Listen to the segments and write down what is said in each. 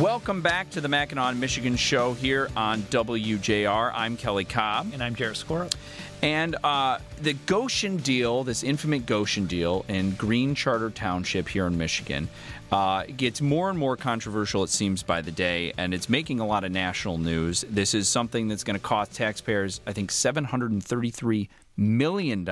Welcome back to the Mackinac, Michigan show here on WJR. I'm Kelly Cobb. And I'm Jared Skorup. And uh, the Gotion deal, this infamous Gotion deal in Green Charter Township here in Michigan, uh, gets more and more controversial, it seems, by the day, and it's making a lot of national news. This is something that's going to cost taxpayers, I think, $733 million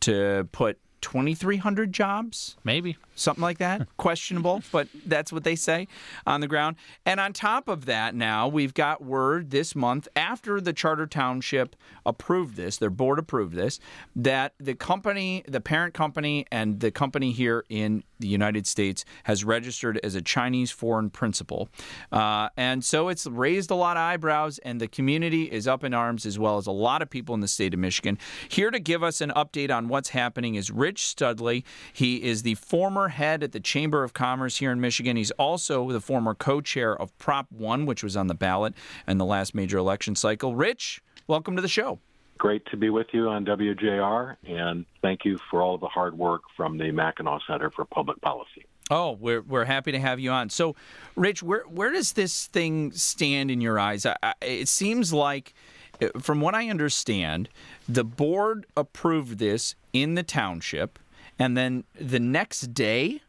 to put 2,300 jobs? Maybe. Something like that. Questionable, but that's what they say on the ground. And on top of that, now we've got word this month after the Charter Township approved this, their board approved this, that the company, the parent company, and the company here in the United States has registered as a Chinese foreign principal. Uh, and so it's raised a lot of eyebrows, and the community is up in arms as well as a lot of people in the state of Michigan. Here to give us an update on what's happening is Rich Studley. He is the former head at the Chamber of Commerce here in Michigan. He's also the former co chair of Prop 1, which was on the ballot in the last major election cycle. Rich, welcome to the show great to be with you on WJR, and thank you for all the hard work from the Mackinac Center for Public Policy. Oh, we're, we're happy to have you on. So, Rich, where where does this thing stand in your eyes? I, I, it seems like, uh, from what I understand, the board approved this in the township, and then the next day,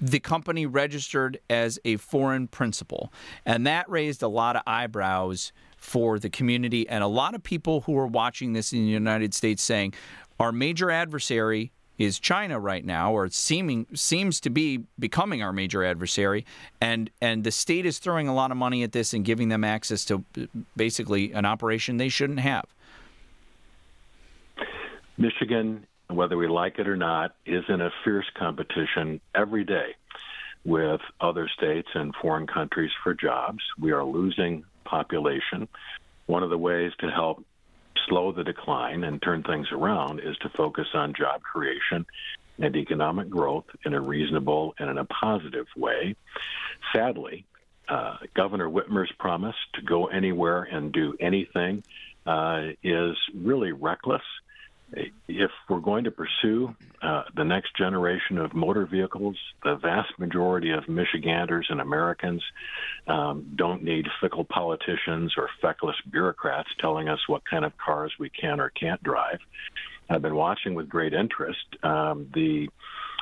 the company registered as a foreign principal, and that raised a lot of eyebrows for the community and a lot of people who are watching this in the United States saying our major adversary is China right now, or seeming seems to be becoming our major adversary, and and the state is throwing a lot of money at this and giving them access to basically an operation they shouldn't have. Michigan, whether we like it or not, is in a fierce competition every day with other states and foreign countries for jobs. We are losing population. One of the ways to help slow the decline and turn things around is to focus on job creation and economic growth in a reasonable and in a positive way. Sadly, uh, Governor Whitmer's promise to go anywhere and do anything uh, is really reckless if we're going to pursue uh, the next generation of motor vehicles, the vast majority of Michiganders and Americans um, don't need fickle politicians or feckless bureaucrats telling us what kind of cars we can or can't drive. I've been watching with great interest um, the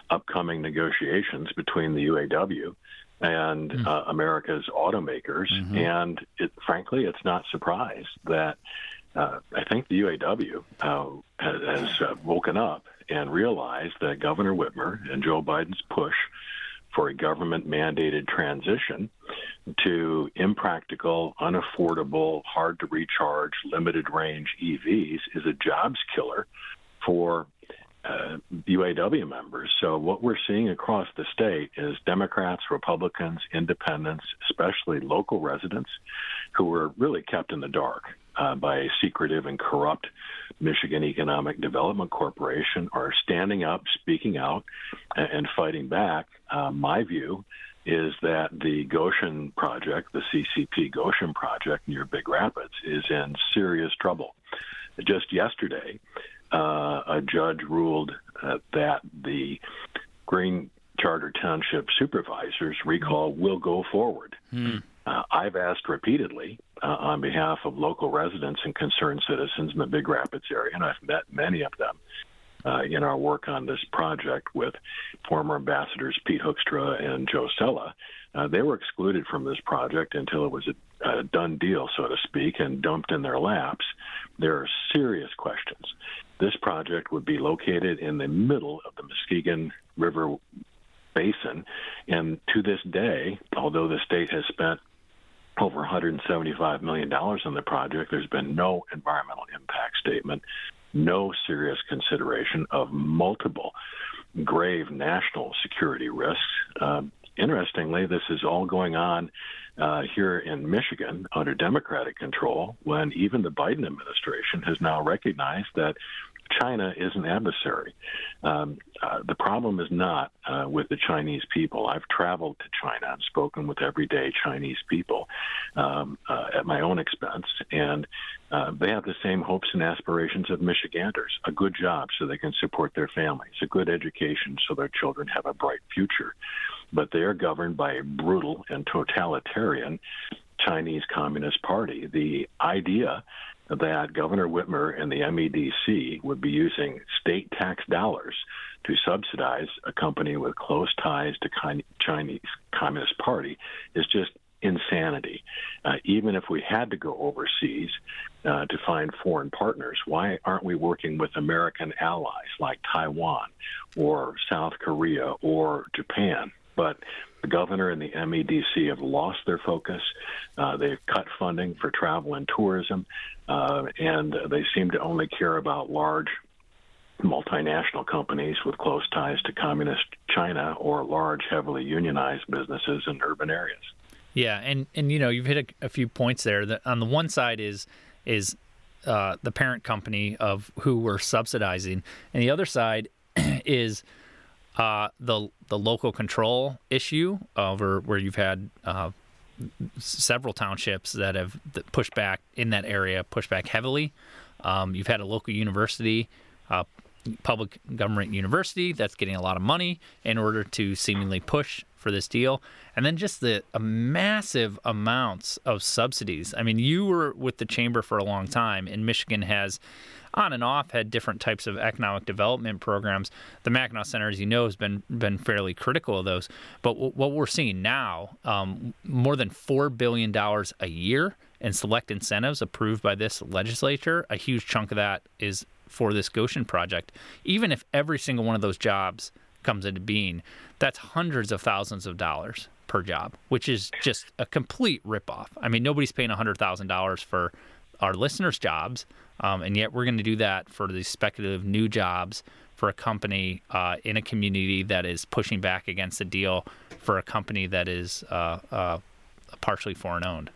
upcoming negotiations between the UAW and mm. uh, America's automakers, mm-hmm. and it, frankly, it's not surprised that uh, I think the UAW uh, has, uh, woken up and realized that Governor Whitmer and Joe Biden's push for a government mandated transition to impractical, unaffordable, hard to recharge, limited range EVs is a jobs killer for uh, UAW members. So what we're seeing across the state is Democrats, Republicans, independents, especially local residents, who were really kept in the dark uh, by a secretive and corrupt Michigan Economic Development Corporation are standing up, speaking out, and fighting back. Uh, my view is that the Gotion project, the CCP Gotion project near Big Rapids, is in serious trouble. Just yesterday, uh, a judge ruled uh, that the Green Charter Township supervisors recall will go forward. Hmm. Uh, I've asked repeatedly uh, on behalf of local residents and concerned citizens in the Big Rapids area, and I've met many of them uh, in our work on this project with former ambassadors Pete Hoekstra and Joe Cella. Uh, they were excluded from this project until it was a, a done deal, so to speak, and dumped in their laps. There are serious questions. This project would be located in the middle of the Muskegon River basin. And to this day, although the state has spent over $175 million on the project. There's been no environmental impact statement, no serious consideration of multiple grave national security risks. Uh, interestingly, this is all going on uh, here in Michigan under Democratic control when even the Biden administration has now recognized that China is an adversary. Um, uh, the problem is not uh, with the Chinese people. I've traveled to China and spoken with everyday Chinese people um, uh, at my own expense, and uh, they have the same hopes and aspirations of Michiganders a good job so they can support their families, a good education so their children have a bright future. but they are governed by a brutal and totalitarian Chinese Communist Party. The idea that Governor Whitmer and the MEDC would be using state tax dollars to subsidize a company with close ties to Chinese Communist Party is just insanity. Uh, even if we had to go overseas uh, to find foreign partners, why aren't we working with American allies like Taiwan or South Korea or Japan? But the governor and the MEDC have lost their focus. Uh, they've cut funding for travel and tourism, uh, and they seem to only care about large multinational companies with close ties to communist China or large, heavily unionized businesses in urban areas. Yeah, and and you know you've hit a, a few points there. That on the one side is is uh, the parent company of who we're subsidizing, and the other side is uh, the the local control issue over where you've had uh, several townships that have pushed back in that area, pushed back heavily. Um, you've had a local university, uh, public government university, that's getting a lot of money in order to seemingly push for this deal. And then just the massive amounts of subsidies. I mean, you were with the chamber for a long time, and Michigan has on and off had different types of economic development programs. The Mackinac Center, as you know, has been been fairly critical of those. But w- what we're seeing now, um, more than four billion dollars a year in select incentives approved by this legislature. A huge chunk of that is for this Gotion project. Even if every single one of those jobs comes into being, that's hundreds of thousands of dollars per job, which is just a complete ripoff. I mean, nobody's paying $100,000 for our listeners' jobs, um, and yet we're going to do that for these speculative new jobs for a company uh, in a community that is pushing back against a deal for a company that is uh, uh, partially foreign owned.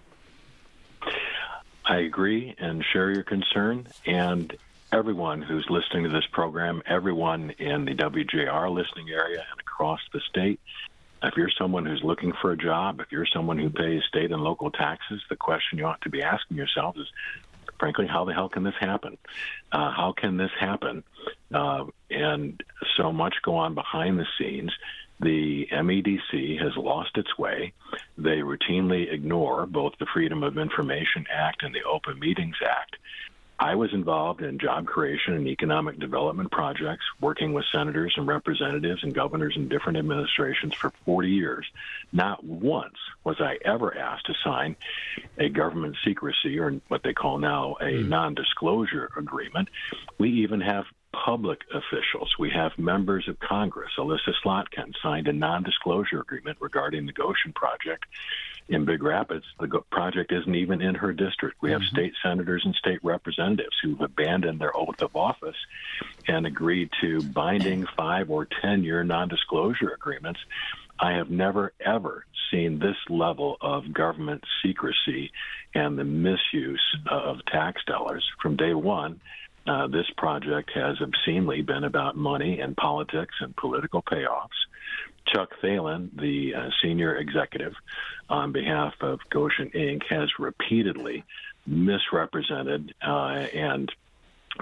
I agree and share your concern. And everyone who's listening to this program, everyone in the WJR listening area and across the state. If you're someone who's looking for a job, if you're someone who pays state and local taxes, the question you ought to be asking yourself is, frankly, how the hell can this happen? Uh, how can this happen? Uh, and so much go on behind the scenes. The MEDC has lost its way. They routinely ignore both the Freedom of Information Act and the Open Meetings Act. I was involved in job creation and economic development projects, working with senators and representatives and governors in different administrations for 40 years. Not once was I ever asked to sign a government secrecy or what they call now a mm. non disclosure agreement. We even have public officials. We have members of Congress. Elissa Slotkin signed a non disclosure agreement regarding the Gotion project in Big Rapids. The project isn't even in her district. We have mm-hmm. state senators and state representatives who've abandoned their oath of office and agreed to binding five or 10 year non disclosure agreements. I have never, ever seen this level of government secrecy and the misuse of tax dollars from day one uh, this project has obscenely been about money and politics and political payoffs. Chuck Thelen, the uh, senior executive on behalf of Gotion Inc., has repeatedly misrepresented uh, and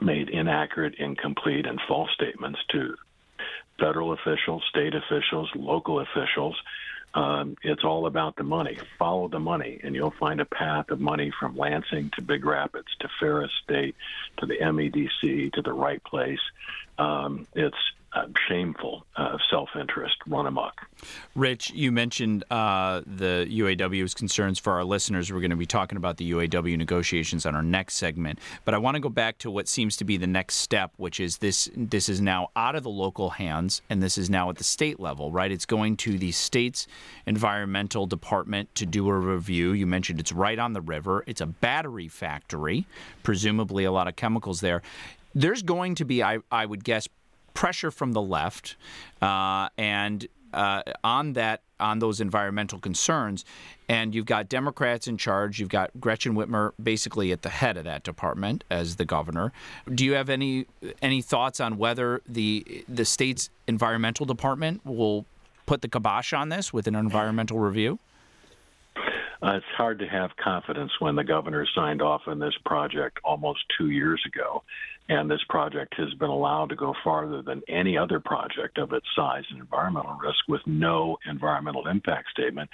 made inaccurate, incomplete, and false statements to federal officials, state officials, local officials um, it's all about the money. Follow the money, and you'll find a path of money from Lansing to Big Rapids to Ferris State to the MEDC to the right place. Um, it's uh, shameful uh, self-interest run amok. Rich, you mentioned uh, the UAW's concerns for our listeners. We're going to be talking about the UAW negotiations on our next segment, but I want to go back to what seems to be the next step, which is this: this is now out of the local hands, and this is now at the state level, right? It's going to the state's environmental department to do a review. You mentioned it's right on the river. It's a battery factory, presumably a lot of chemicals there there's going to be, I, I would guess, pressure from the left, uh, and uh, on that on those environmental concerns, and you've got Democrats in charge. You've got Gretchen Whitmer basically at the head of that department as the governor. Do you have any any thoughts on whether the the state's environmental department will put the kibosh on this with an environmental review? Uh, it's hard to have confidence when the governor signed off on this project almost two years ago, and this project has been allowed to go farther than any other project of its size and environmental risk with no environmental impact statement.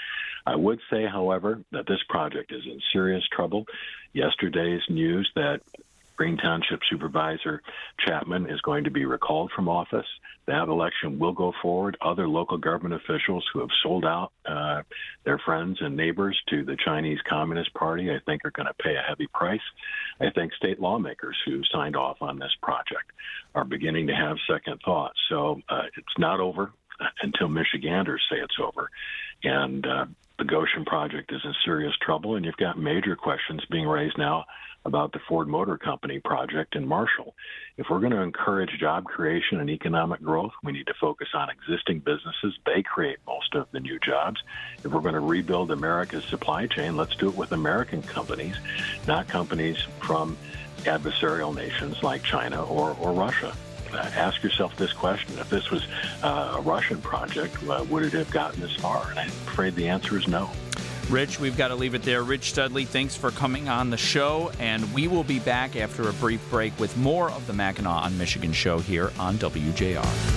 I would say, however, that this project is in serious trouble. Yesterday's news that Green Township Supervisor Chapman is going to be recalled from office. That election will go forward. Other local government officials who have sold out uh, their friends and neighbors to the Chinese Communist Party, I think, are going to pay a heavy price. I think state lawmakers who signed off on this project are beginning to have second thoughts. So uh, it's not over until Michiganders say it's over. And uh, the Gotion project is in serious trouble, and you've got major questions being raised now about the Ford Motor Company project in Marshall. If we're going to encourage job creation and economic growth, we need to focus on existing businesses. They create most of the new jobs. If we're going to rebuild America's supply chain, let's do it with American companies, not companies from adversarial nations like China or, or Russia. Uh, ask yourself this question. If this was uh, a Russian project, uh, would it have gotten this far? And I'm afraid the answer is no. Rich, we've got to leave it there. Rich Studley, thanks for coming on the show, and we will be back after a brief break with more of the Mackinac on Michigan show here on WJR.